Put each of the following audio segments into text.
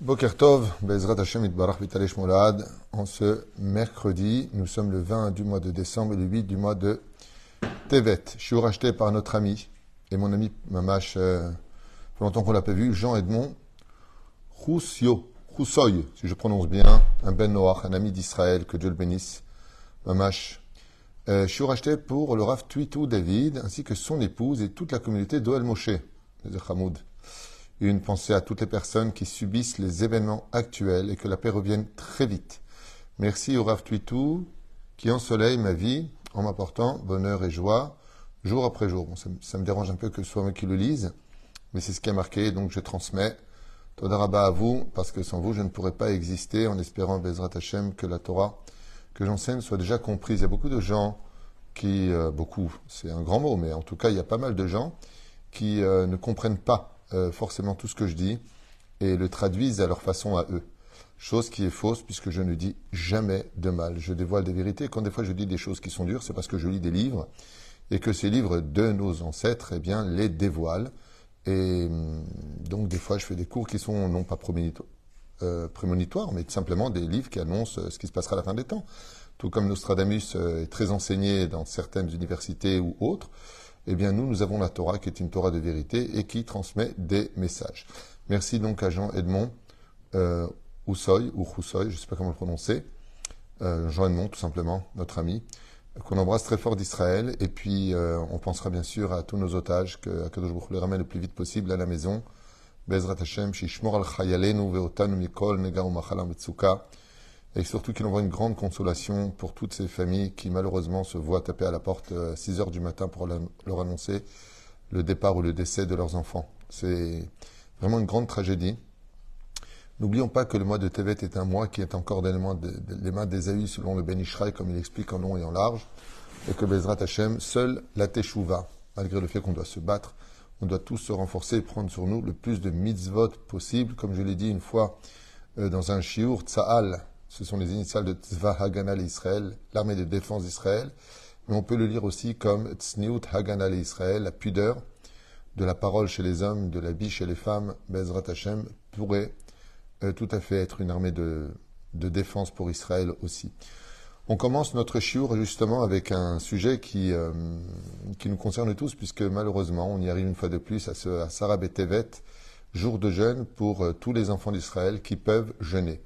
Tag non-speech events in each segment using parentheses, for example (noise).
Boker Tov, Bezrat Hashem Itbarach Vitalesh Molad. En ce mercredi, nous sommes le 20 du mois de décembre et le 8 du mois de Tevet. Je suis racheté par notre ami et mon ami Mamash, euh, fait longtemps qu'on l'a pas vu, Jean-Edmond Roussio, Roussoy, si je prononce bien, un Ben Noach, un ami d'Israël, que Dieu le bénisse. Mamash. Euh, je suis racheté pour le Rav Twitou David, ainsi que son épouse et toute la communauté d'Oel Moshe, de Hamoud une pensée à toutes les personnes qui subissent les événements actuels et que la paix revienne très vite. Merci au Rav Twitou qui ensoleille ma vie en m'apportant bonheur et joie jour après jour. ça, me dérange un peu que ce soit moi qui le lise, mais c'est ce qui a marqué, donc je transmets. Todaraba à vous, parce que sans vous, je ne pourrais pas exister en espérant, Bezrat Hashem, que la Torah que j'enseigne soit déjà comprise. Il y a beaucoup de gens qui, euh, beaucoup, c'est un grand mot, mais en tout cas, il y a pas mal de gens qui euh, ne comprennent pas euh, forcément tout ce que je dis et le traduisent à leur façon à eux. Chose qui est fausse puisque je ne dis jamais de mal. Je dévoile des vérités. Quand des fois je dis des choses qui sont dures, c'est parce que je lis des livres et que ces livres de nos ancêtres, eh bien, les dévoilent. Et hum, donc des fois je fais des cours qui sont non pas euh, prémonitoires, mais simplement des livres qui annoncent euh, ce qui se passera à la fin des temps. Tout comme Nostradamus est très enseigné dans certaines universités ou autres, eh bien nous, nous avons la Torah qui est une Torah de vérité et qui transmet des messages. Merci donc à Jean Edmond euh, Oussoy, ou Roussoy, je ne sais pas comment le prononcer, euh, Jean Edmond tout simplement, notre ami, qu'on embrasse très fort d'Israël, et puis euh, on pensera bien sûr à tous nos otages, que Akadosh les ramène le plus vite possible à la maison. Mikol, Mega Umachala Metsuka et surtout qu'il envoie une grande consolation pour toutes ces familles qui malheureusement se voient taper à la porte à 6 heures du matin pour leur annoncer le départ ou le décès de leurs enfants. C'est vraiment une grande tragédie. N'oublions pas que le mois de Tevet est un mois qui est encore dans les mains d'Ésaü selon le Ben Ishraï, comme il explique en long et en large, et que Bezrat Hashem, seul la Teshuvah, malgré le fait qu'on doit se battre, on doit tous se renforcer et prendre sur nous le plus de mitzvot possible, comme je l'ai dit une fois euh, dans un shiur, Tsa'al, ce sont les initiales de Tzva Haganah Israël, l'armée de défense d'Israël. Mais on peut le lire aussi comme Tzniut Haganah Israël, la pudeur de la parole chez les hommes, de la vie chez les femmes. Bezrat Hashem pourrait euh, tout à fait être une armée de, défense pour Israël aussi. On commence notre shiur justement avec un sujet qui, euh, qui nous concerne tous, puisque malheureusement, on y arrive une fois de plus à, ce, à Sarah jour de jeûne pour euh, tous les enfants d'Israël qui peuvent jeûner.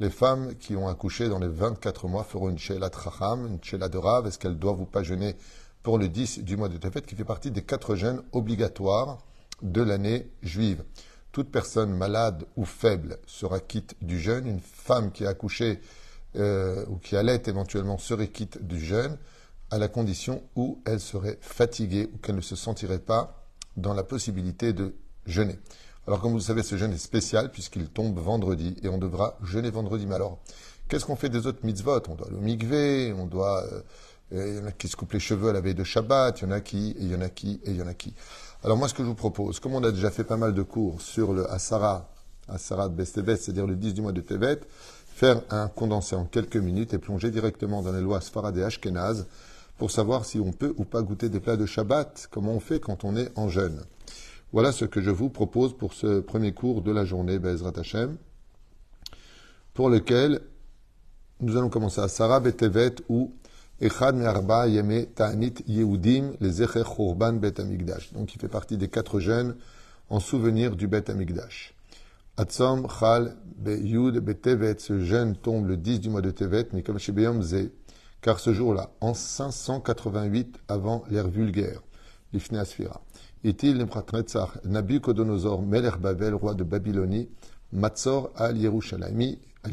Les femmes qui ont accouché dans les 24 mois feront une Sheila Tracham, une Sheila de Rav. Est-ce qu'elles doivent ou pas jeûner pour le 10 du mois de Tefet, qui fait partie des quatre jeûnes obligatoires de l'année juive? Toute personne malade ou faible sera quitte du jeûne. Une femme qui a accouché euh, ou qui allait éventuellement serait quitte du jeûne à la condition où elle serait fatiguée ou qu'elle ne se sentirait pas dans la possibilité de jeûner. Alors comme vous le savez, ce jeûne est spécial puisqu'il tombe vendredi et on devra jeûner vendredi. Mais alors, qu'est-ce qu'on fait des autres mitzvot? On doit le mikvé, on doit... Euh, il y en a qui se coupent les cheveux à la veille de Shabbat, il y en a qui, et il y en a qui, et il y en a qui. Alors moi, ce que je vous propose, comme on a déjà fait pas mal de cours sur le Asara, Asara de Bestebet, c'est-à-dire le 10 du mois de Tevet, faire un condensé en quelques minutes et plonger directement dans les lois Sfarad et Ashkenaz pour savoir si on peut ou pas goûter des plats de Shabbat, comment on fait quand on est en jeûne? Voilà ce que je vous propose pour ce premier cours de la journée, Bezrat Hashem, pour lequel nous allons commencer à Sarah Betevet ou Echad Me'arba Yeme Ta'anit Yehudim, les Echer Churban Bet Amigdash. Donc il fait partie des quatre jeunes en souvenir du Bet Amigdash. Atzom Chal Beyud Betevet, ce jeûne tombe le 10 du mois de Tevet, mais comme chez car ce jour-là, en 588 avant l'ère vulgaire, l'Ifne Asfira, est-il Nabucodonosor, Melech Babel, roi de Babylonie, Matzor al Yerushalayim, al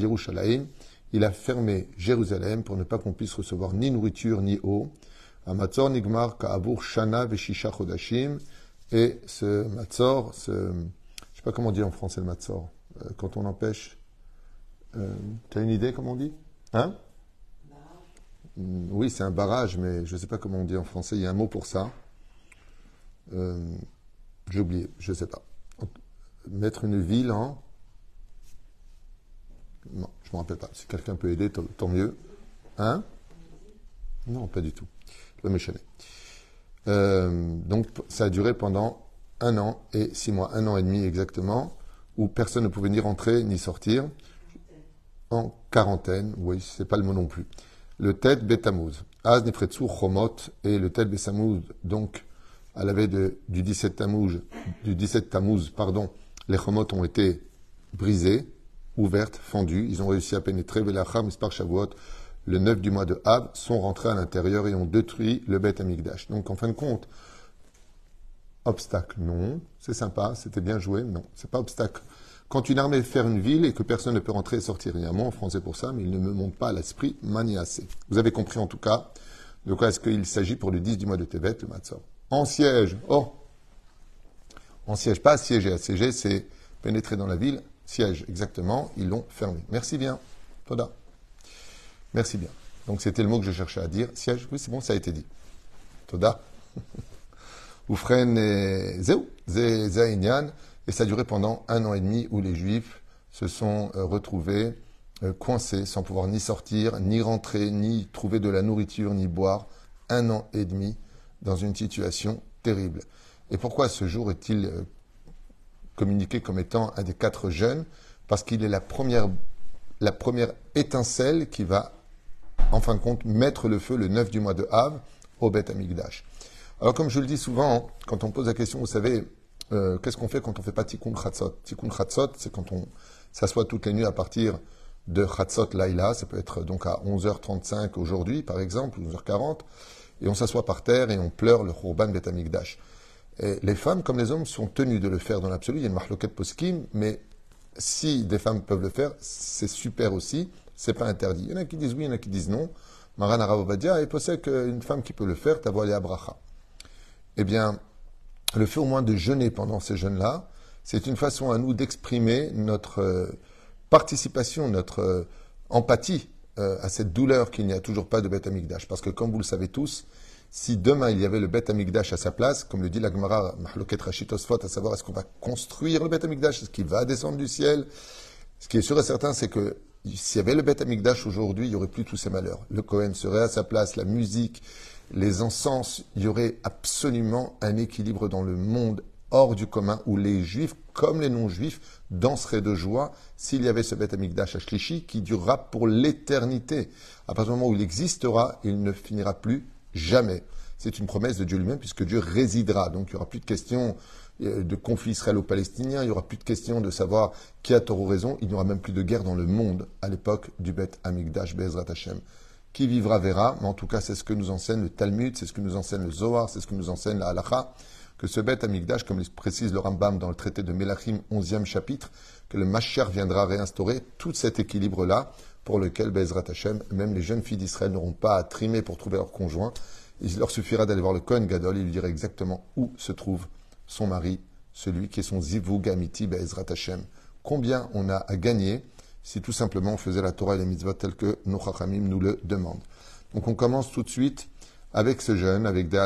il a fermé Jérusalem pour ne pas qu'on puisse recevoir ni nourriture ni eau. À Matzor Nigmar Ka'avur Shana Veshisha Chodashim. Et ce Matzor, ce, je sais pas comment on dit en français le Matzor, euh, quand on empêche. Euh, tu as une idée comment on dit? Hein? Oui, c'est un barrage, mais je ne sais pas comment on dit en français. Il y a un mot pour ça. Euh, j'ai oublié, je ne sais pas. Mettre une ville en. Non, je ne me rappelle pas. Si quelqu'un peut aider, tant mieux. Hein? Non, pas du tout. Je vais m'échaner. Euh, donc, ça a duré pendant un an et six mois, un an et demi exactement. où personne ne pouvait ni rentrer ni sortir, en quarantaine, oui, c'est pas le mot non plus. Le Tet Betamouz. Az Nifretsu Chomot et le Tet Betamouz, donc, à la veille du 17 Tamouz, du 17 Tamouz, pardon, les Chomot ont été brisés, ouvertes, fendues. Ils ont réussi à pénétrer Velacham, le 9 du mois de Av, sont rentrés à l'intérieur et ont détruit le Bet Amigdash. Donc, en fin de compte, obstacle, non. C'est sympa, c'était bien joué, non. C'est pas obstacle quand une armée fait une ville et que personne ne peut rentrer et sortir, il y a un mot en français pour ça, mais il ne me monte pas à l'esprit maniacé. Vous avez compris en tout cas de quoi est-ce qu'il s'agit pour le 10 du mois de Tevet, le Matzor. En siège, oh En siège, pas siéger. Assiéger, c'est pénétrer dans la ville. Siège, exactement, ils l'ont fermé. Merci bien. Toda. Merci bien. Donc c'était le mot que je cherchais à dire. Siège, oui, c'est bon, ça a été dit. Toda. (laughs) Oufren et Zéou. Et ça a duré pendant un an et demi où les Juifs se sont euh, retrouvés euh, coincés sans pouvoir ni sortir, ni rentrer, ni trouver de la nourriture, ni boire. Un an et demi dans une situation terrible. Et pourquoi ce jour est-il euh, communiqué comme étant un des quatre jeunes? Parce qu'il est la première, la première étincelle qui va, en fin de compte, mettre le feu le 9 du mois de Av au Beth Amigdash. Alors, comme je le dis souvent, quand on pose la question, vous savez, euh, qu'est-ce qu'on fait quand on fait pas tikkun chatzot? Tikkun chatzot, c'est quand on s'assoit toutes les nuits à partir de chatzot laïla, ça peut être donc à 11h35 aujourd'hui par exemple, 11h40, et on s'assoit par terre et on pleure le Khurban Betamikdash. Et les femmes comme les hommes sont tenues de le faire dans l'absolu, il y a une marloquette poskim, mais si des femmes peuvent le faire, c'est super aussi, c'est pas interdit. Il y en a qui disent oui, il y en a qui disent non. Maran Aravobadia est possède qu'une femme qui peut le faire, t'as à Abraha. Eh bien, le fait au moins de jeûner pendant ces jeûnes-là, c'est une façon à nous d'exprimer notre euh, participation, notre euh, empathie euh, à cette douleur qu'il n'y a toujours pas de bête amigdash. Parce que comme vous le savez tous, si demain il y avait le bête amigdash à sa place, comme le dit la Gemara Mahloket Rashitosfot, à savoir est-ce qu'on va construire le bête amigdash, est-ce qu'il va descendre du ciel, ce qui est sûr et certain, c'est que s'il y avait le bête amigdash aujourd'hui, il n'y aurait plus tous ces malheurs. Le Cohen serait à sa place, la musique, les encens, il y aurait absolument un équilibre dans le monde hors du commun où les juifs, comme les non-juifs, danseraient de joie s'il y avait ce Beth Amikdash Shlishi qui durera pour l'éternité. À partir du moment où il existera, il ne finira plus jamais. C'est une promesse de Dieu lui-même puisque Dieu résidera. Donc il n'y aura plus de questions euh, de conflit israélo-palestinien, il n'y aura plus de questions de savoir qui a tort ou raison, il n'y aura même plus de guerre dans le monde à l'époque du Beth Amikdash Bezrat Hashem. Qui vivra verra, mais en tout cas, c'est ce que nous enseigne le Talmud, c'est ce que nous enseigne le Zohar, c'est ce que nous enseigne la Halacha, que ce bête Amigdash, comme le précise le Rambam dans le traité de Melachim, 11e chapitre, que le Mashiach viendra réinstaurer tout cet équilibre-là, pour lequel Bezrat Hashem, même les jeunes filles d'Israël n'auront pas à trimer pour trouver leur conjoint. Il leur suffira d'aller voir le Kohen Gadol, il lui dira exactement où se trouve son mari, celui qui est son Zivug Amiti Bezrat Hashem. Combien on a à gagner si tout simplement on faisait la Torah et les mitzvot tels que nos chachamim nous le demandent. Donc on commence tout de suite avec ce jeûne, avec des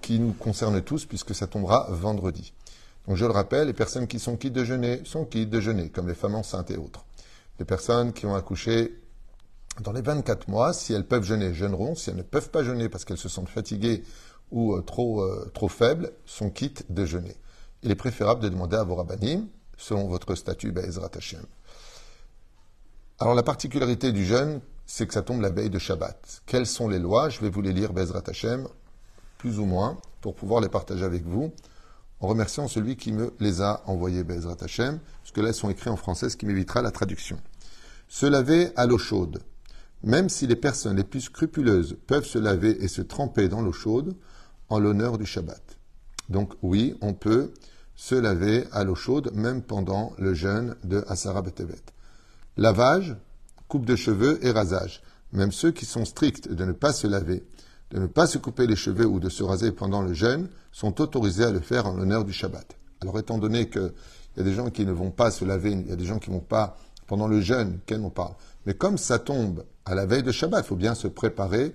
qui nous concernent tous puisque ça tombera vendredi. Donc je le rappelle, les personnes qui sont quittes de jeûner sont quittes de jeûner, comme les femmes enceintes et autres. Les personnes qui ont accouché dans les 24 mois, si elles peuvent jeûner, jeûneront. Si elles ne peuvent pas jeûner parce qu'elles se sentent fatiguées ou euh, trop, euh, trop faibles, sont quittes de jeûner. Il est préférable de demander à vos rabbinim, selon votre statut Be'ezrat Hashem. Alors la particularité du jeûne, c'est que ça tombe la veille de Shabbat. Quelles sont les lois? Je vais vous les lire, Bezrat Hashem, plus ou moins, pour pouvoir les partager avec vous, en remerciant celui qui me les a envoyés, Bezrat Hashem, parce que là, elles sont écrits en français, ce qui m'évitera la traduction. Se laver à l'eau chaude. Même si les personnes les plus scrupuleuses peuvent se laver et se tremper dans l'eau chaude, en l'honneur du Shabbat. Donc oui, on peut se laver à l'eau chaude, même pendant le jeûne de Asara Betevet. Lavage, coupe de cheveux et rasage. Même ceux qui sont stricts de ne pas se laver, de ne pas se couper les cheveux ou de se raser pendant le jeûne sont autorisés à le faire en l'honneur du Shabbat. Alors étant donné qu'il y a des gens qui ne vont pas se laver, il y a des gens qui ne vont pas pendant le jeûne, qu'elle on parle. Mais comme ça tombe à la veille de Shabbat, il faut bien se préparer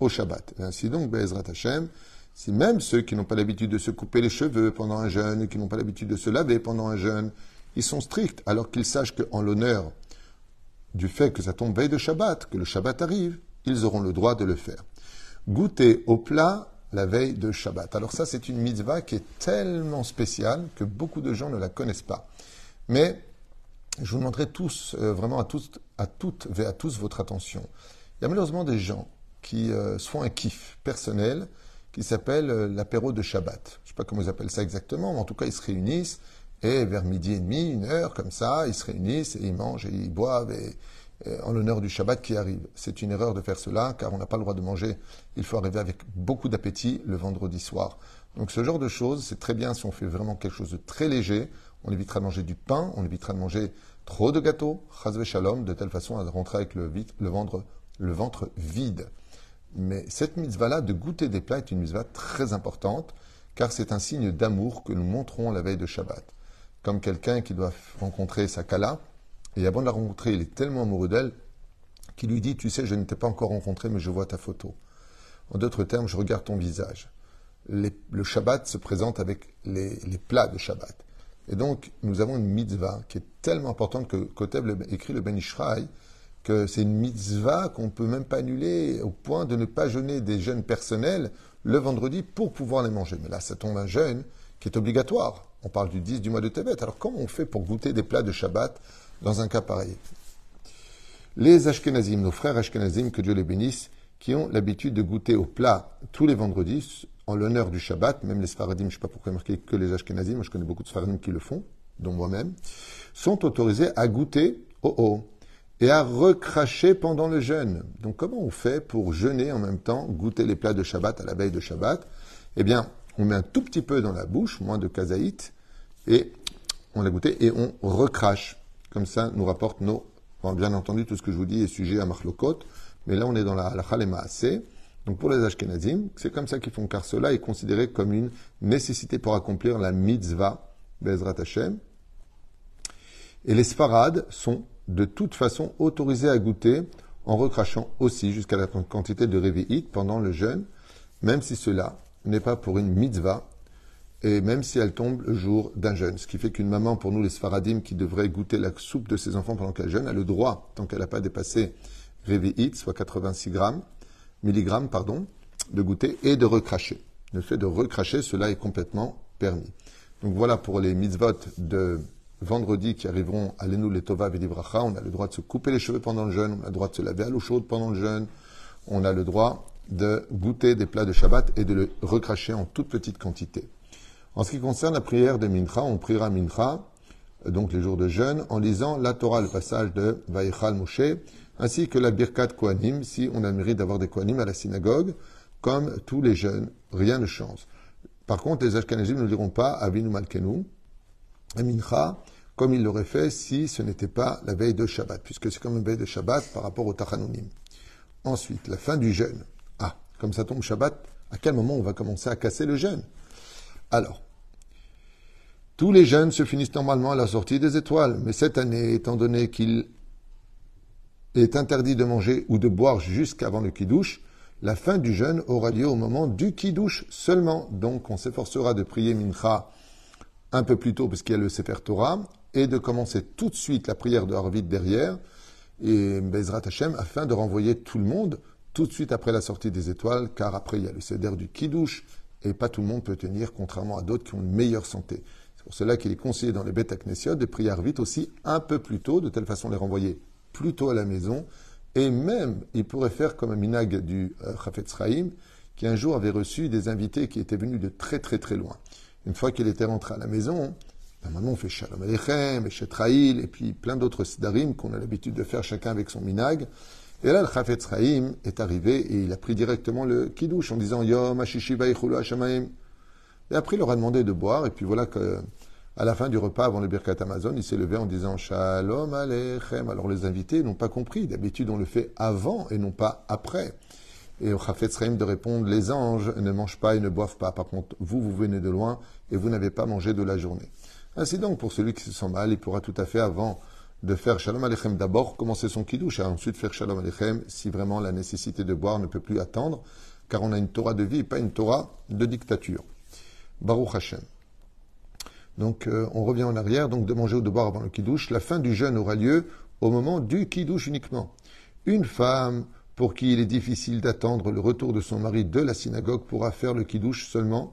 au Shabbat. ainsi donc, Be'ezrat Hashem, si même ceux qui n'ont pas l'habitude de se couper les cheveux pendant un jeûne, qui n'ont pas l'habitude de se laver pendant un jeûne, ils sont stricts, alors qu'ils sachent qu'en l'honneur du fait que ça tombe veille de Shabbat, que le Shabbat arrive, ils auront le droit de le faire. Goûter au plat la veille de Shabbat. Alors ça, c'est une mitzvah qui est tellement spéciale que beaucoup de gens ne la connaissent pas. Mais je vous demanderai tous, euh, vraiment à, tous, à toutes et à tous votre attention. Il y a malheureusement des gens qui euh, se font un kiff personnel qui s'appelle euh, l'apéro de Shabbat. Je ne sais pas comment ils appellent ça exactement, mais en tout cas, ils se réunissent et vers midi et demi, une heure comme ça, ils se réunissent et ils mangent et ils boivent et, en l'honneur du Shabbat qui arrive. C'est une erreur de faire cela car on n'a pas le droit de manger. Il faut arriver avec beaucoup d'appétit le vendredi soir. Donc ce genre de choses, c'est très bien si on fait vraiment quelque chose de très léger. On évitera de manger du pain, on évitera de manger trop de gâteaux, chazve shalom, de telle façon à rentrer avec le, le, ventre, ventre vide. Mais cette mitzvah-là, de goûter des plats, est une mitzvah très importante, car c'est un signe d'amour que nous montrons la veille de Shabbat. Comme quelqu'un qui doit rencontrer sa kala, et avant de la rencontrer, il est tellement amoureux d'elle qu'il lui dit, tu sais, je ne t'ai pas encore rencontré, mais je vois ta photo. En d'autres termes, je regarde ton visage. le Shabbat se présente avec les, plats de Shabbat. Et donc, nous avons une mitzvah qui est tellement importante que Kotev écrit le Ben Ishraï, que c'est une mitzvah qu'on ne peut même pas annuler au point de ne pas jeûner des jeûnes personnels le vendredi pour pouvoir les manger. Mais là, ça tombe un jeûne qui est obligatoire. On parle du 10 du mois de Tébet. Alors, comment on fait pour goûter des plats de Shabbat dans un cas pareil. Les Ashkenazim, nos frères Ashkenazim, que Dieu les bénisse, qui ont l'habitude de goûter au plat tous les vendredis, en l'honneur du Shabbat, même les Sfaradim, je ne sais pas pourquoi marquer que les Ashkenazim, moi je connais beaucoup de Sfaradim qui le font, dont moi-même, sont autorisés à goûter au haut et à recracher pendant le jeûne. Donc comment on fait pour jeûner en même temps, goûter les plats de Shabbat à la veille de Shabbat? Eh bien, on met un tout petit peu dans la bouche, moins de kazaït, et on l'a goûté, et on recrache. Comme ça, nous rapporte nos. bien entendu, tout ce que je vous dis est sujet à Marlokot, mais là, on est dans la halakha. Donc pour les Ashkenazim, c'est comme ça qu'ils font, car cela est considéré comme une nécessité pour accomplir la mitzvah Bezrat Hashem. Et les Sfarades sont de toute façon autorisés à goûter en recrachant aussi jusqu'à la quantité de Revi'it pendant le jeûne, même si cela n'est pas pour une mitzvah, et même si elle tombe le jour d'un jeûne. Ce qui fait qu'une maman, pour nous les Sfaradim, qui devrait goûter la soupe de ses enfants pendant qu'elle jeûne, a le droit, tant qu'elle n'a pas dépassé Revi'it, soit 86 grammes, milligrammes, pardon, de goûter et de recracher. Le fait de recracher, cela est complètement permis. Donc voilà pour les mitzvot de vendredi qui arriveront à l'Enou Letova Vedibracha. On a le droit de se couper les cheveux pendant le jeûne, on a le droit de se laver à l'eau chaude pendant le jeûne, on a le droit de goûter des plats de Shabbat et de le recracher en toute petite quantité. En ce qui concerne la prière de Mincha, on priera Mincha, euh, donc les jours de jeûne, en lisant la Torah, le passage de Vaïchal Moshe, ainsi que la Birkat Kohanim, si on a le mérite d'avoir des Kohanim à la synagogue, comme tous les jeunes, rien ne change. Par contre, les Ashkenazim ne diront pas Avinu Malkenu, Mincha, comme ils l'auraient fait si ce n'était pas la veille de Shabbat, puisque c'est comme une veille de Shabbat par rapport au Tachanonim. Ensuite, la fin du jeûne. Ah, comme ça tombe Shabbat, à quel moment on va commencer à casser le jeûne? Alors, tous les jeûnes se finissent normalement à la sortie des étoiles, mais cette année, étant donné qu'il est interdit de manger ou de boire jusqu'avant le kidouche, la fin du jeûne aura lieu au moment du kidouche seulement. Donc on s'efforcera de prier mincha un peu plus tôt parce qu'il y a le Sefer Torah et de commencer tout de suite la prière de Harvit derrière et Bezrat Hashem afin de renvoyer tout le monde tout de suite après la sortie des étoiles car après il y a le Seder du kidouche et pas tout le monde peut tenir contrairement à d'autres qui ont une meilleure santé. Pour cela qu'il est conseillé dans les bêtes Knessiot de prier vite aussi un peu plus tôt, de telle façon les renvoyer plus tôt à la maison. Et même, il pourrait faire comme un minag du euh, Chafetz qui un jour avait reçu des invités qui étaient venus de très très très loin. Une fois qu'il était rentré à la maison, normalement on fait Shalom Aleichem, et et puis plein d'autres sidarim qu'on a l'habitude de faire chacun avec son minag. Et là, le Chafetz est arrivé et il a pris directement le kiddush en disant Yom Ashishi Hashamaim. Et après, il leur a demandé de boire, et puis voilà que à la fin du repas, avant le Birkat Amazon, il s'est levé en disant Shalom Aleichem. Alors les invités n'ont pas compris. D'habitude, on le fait avant et non pas après. Et au Chafetz de répondre Les anges ne mangent pas et ne boivent pas. Par contre, vous, vous venez de loin et vous n'avez pas mangé de la journée. Ainsi donc, pour celui qui se sent mal, il pourra tout à fait, avant de faire Shalom Aleichem d'abord, commencer son kiddush et ensuite faire Shalom Aleichem si vraiment la nécessité de boire ne peut plus attendre, car on a une Torah de vie et pas une Torah de dictature. Baruch Hashem. Donc euh, on revient en arrière, donc de manger ou de boire avant le kidouche. La fin du jeûne aura lieu au moment du kidouche uniquement. Une femme pour qui il est difficile d'attendre le retour de son mari de la synagogue pourra faire le kidouche seulement,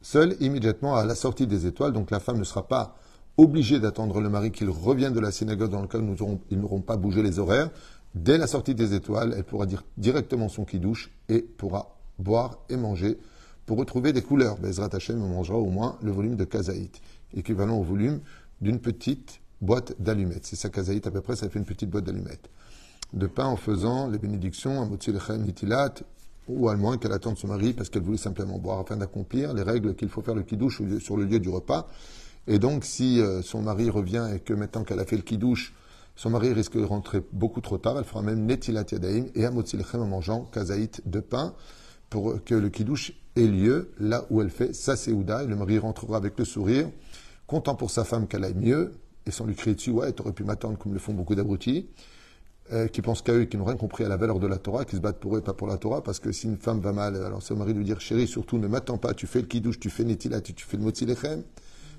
seul immédiatement à la sortie des étoiles. Donc la femme ne sera pas obligée d'attendre le mari qu'il revienne de la synagogue dans lequel nous ils n'auront pas bougé les horaires. Dès la sortie des étoiles, elle pourra dire directement son kidouche et pourra boire et manger pour retrouver des couleurs. Bezrat Hashem mangera au moins le volume de kazaït, équivalent au volume d'une petite boîte d'allumettes. C'est ça kazaït à peu près, ça fait une petite boîte d'allumettes de pain en faisant les bénédictions à Lechem Nitilat, ou à moins qu'elle attende son mari parce qu'elle voulait simplement boire afin d'accomplir les règles qu'il faut faire le kidouche sur le lieu du repas. Et donc, si euh, son mari revient et que maintenant qu'elle a fait le kidouche, son mari risque de rentrer beaucoup trop tard, elle fera même Netilat Yadaim et Lechem en mangeant kazaït de pain pour que le kidouche ait lieu là où elle fait sa séouda et le mari rentrera avec le sourire, content pour sa femme qu'elle aille mieux et sans lui crier dessus, ouais, t'aurais pu m'attendre comme le font beaucoup d'abrutis. Euh, qui pensent qu'à eux, qui n'ont rien compris à la valeur de la Torah, qui se battent pour eux et pas pour la Torah, parce que si une femme va mal, alors au mari lui dire, chérie, surtout ne m'attends pas, tu fais le kidouche, tu fais netilat, tu, tu fais le motzilechem.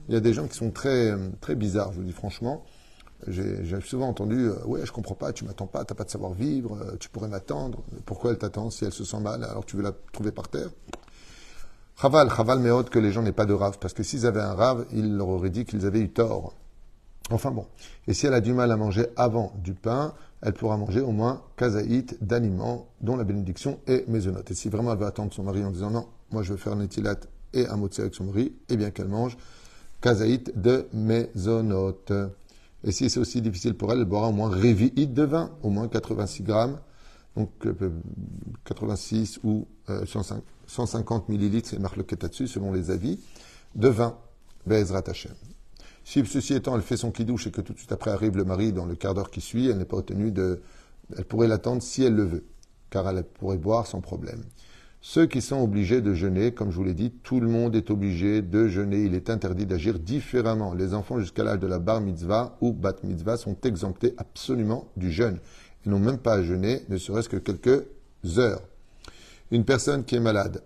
Il y a des gens qui sont très, euh, très bizarres, je vous dis franchement. J'ai souvent entendu, euh, ouais, je comprends pas, tu m'attends pas, t'as pas de savoir-vivre, tu pourrais m'attendre. Pourquoi elle t'attend si elle se sent mal, alors tu veux la trouver par terre? Chaval, chaval méhot que les gens n'aient pas de rave, parce que s'ils avaient un rave, ils leur auraient dit qu'ils avaient eu tort. Enfin bon. Et si elle a du mal à manger avant du pain, elle pourra manger au moins kazaït d'aliments dont la bénédiction est mésonote. Et si vraiment elle veut attendre son mari en disant non, moi je veux faire un étilat et un motzi avec son mari, eh bien qu'elle mange kazaït de mésonote. Et si c'est aussi difficile pour elle, elle boira au moins révi'it de vin, au moins 86 grammes, donc 86 euh, ou 150 euh, millilitres, c'est marque le dessus selon les avis, de vin, Bezrat. Si ceci étant, elle fait son kidouche et que tout de suite après arrive le mari dans le quart d'heure qui suit, elle n'est pas retenue de. Elle pourrait l'attendre si elle le veut, car elle pourrait boire sans problème. Ceux qui sont obligés de jeûner, comme je vous l'ai dit, tout le monde est obligé de jeûner. Il est interdit d'agir différemment. Les enfants jusqu'à l'âge de la bar mitzvah ou bat mitzvah sont exemptés absolument du jeûne. Ils n'ont même pas à jeûner, ne serait-ce que quelques heures. Une personne qui est malade,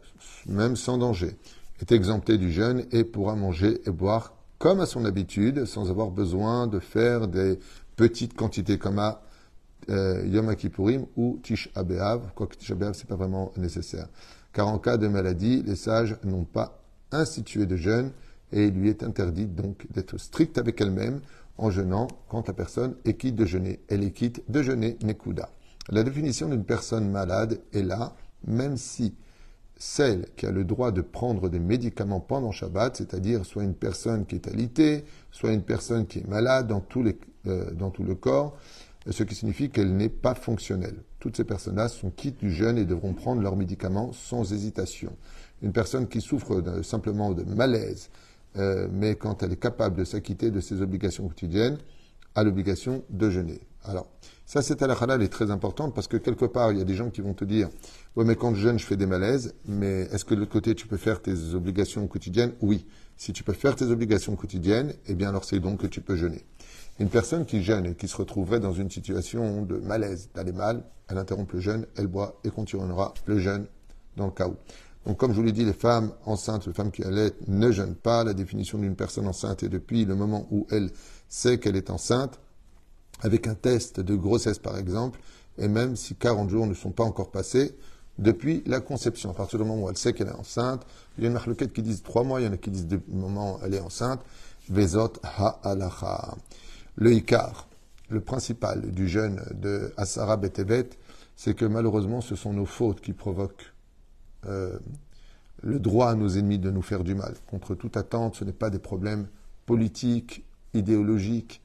même sans danger, est exemptée du jeûne et pourra manger et boire comme à son habitude, sans avoir besoin de faire des petites quantités comme à euh, Yom Kippourim ou Tish Abeav, quoique Tish Abeav, ce n'est pas vraiment nécessaire. Car en cas de maladie, les sages n'ont pas institué de jeûne et il lui est interdit donc d'être strict avec elle-même en jeûnant quand la personne est quitte de jeûner. Elle est quitte de jeûner Nekuda. La définition d'une personne malade est là, même si celle qui a le droit de prendre des médicaments pendant Shabbat, c'est-à-dire soit une personne qui est alitée, soit une personne qui est malade dans, euh, tout le corps, ce qui signifie qu'elle n'est pas fonctionnelle. Toutes ces personnes-là sont quittes du jeûne et devront prendre leurs médicaments sans hésitation. Une personne qui souffre simplement de malaise, euh, mais quand elle est capable de s'acquitter de ses obligations quotidiennes, a l'obligation de jeûner. Alors, ça, cette halakha elle est très importante parce que quelque part, il y a des gens qui vont te dire Ouais, mais quand je jeûne, je fais des malaises, mais est-ce que de l'autre côté, tu peux faire tes obligations quotidiennes? Oui. Si tu peux faire tes obligations quotidiennes, eh bien, alors c'est donc que tu peux jeûner. Une personne qui jeûne et qui se retrouverait dans une situation de malaise, d'aller mal, elle interrompt le jeûne, elle boit et continuera le jeûne dans le cas où. Donc, comme je vous l'ai dit, les femmes enceintes, les femmes qui allaitent, ne jeûnent pas. La définition d'une personne enceinte est depuis le moment où elle sait qu'elle est enceinte, avec un test de grossesse par exemple, et même si 40 jours ne sont pas encore passés, depuis la conception, à partir du moment où elle sait qu'elle est enceinte, il y a une qui disent 3 mois, il y en a qui disent du moment où elle est enceinte, Vezot ha'alacha. Le Icar, le principal du jeûne de Asara Betevet, c'est que malheureusement ce sont nos fautes qui provoquent euh, le droit à nos ennemis de nous faire du mal. Contre toute attente, ce n'est pas des problèmes politiques, idéologiques,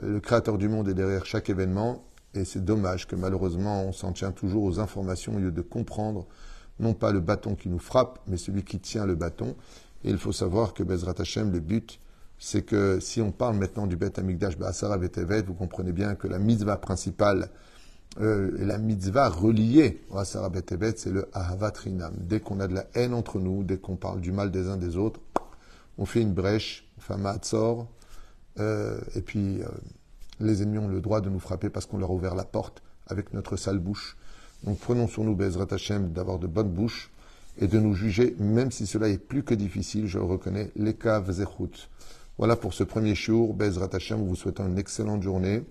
le Créateur du monde est derrière chaque événement, et c'est dommage que malheureusement on s'en tient toujours aux informations au lieu de comprendre non pas le bâton qui nous frappe, mais celui qui tient le bâton. Et il faut savoir que Bezrat Hashem, le but, c'est que si on parle maintenant du Bet Amigdash Ba'asara Betevet, vous comprenez bien que la mitzvah principale, euh, la mitzvah reliée au Asara Betevet, c'est le Ahavat Rinam. Dès qu'on a de la haine entre nous, dès qu'on parle du mal des uns des autres, on fait une brèche, on fait un matzor, euh, et puis, euh, les ennemis ont le droit de nous frapper parce qu'on leur a ouvert la porte avec notre sale bouche. Donc prenons sur nous, Bezrat Hashem, d'avoir de bonnes bouches et de nous juger, même si cela est plus que difficile, je le reconnais, les caves. Voilà pour ce premier jour. Bezrat Hashem, vous souhaitant une excellente journée,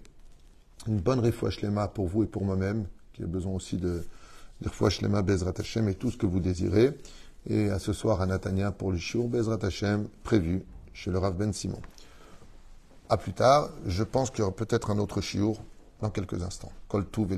une bonne refouach lema pour vous et pour moi-même, qui a besoin aussi de dire fois Shlema Bezrat Hashem et tout ce que vous désirez. Et à ce soir à Natania pour le Shiur Bezrat Hashem prévu chez le Rav Ben Simon. À plus tard, je pense qu'il y aura peut-être un autre Shiur dans quelques instants. Kol Tuv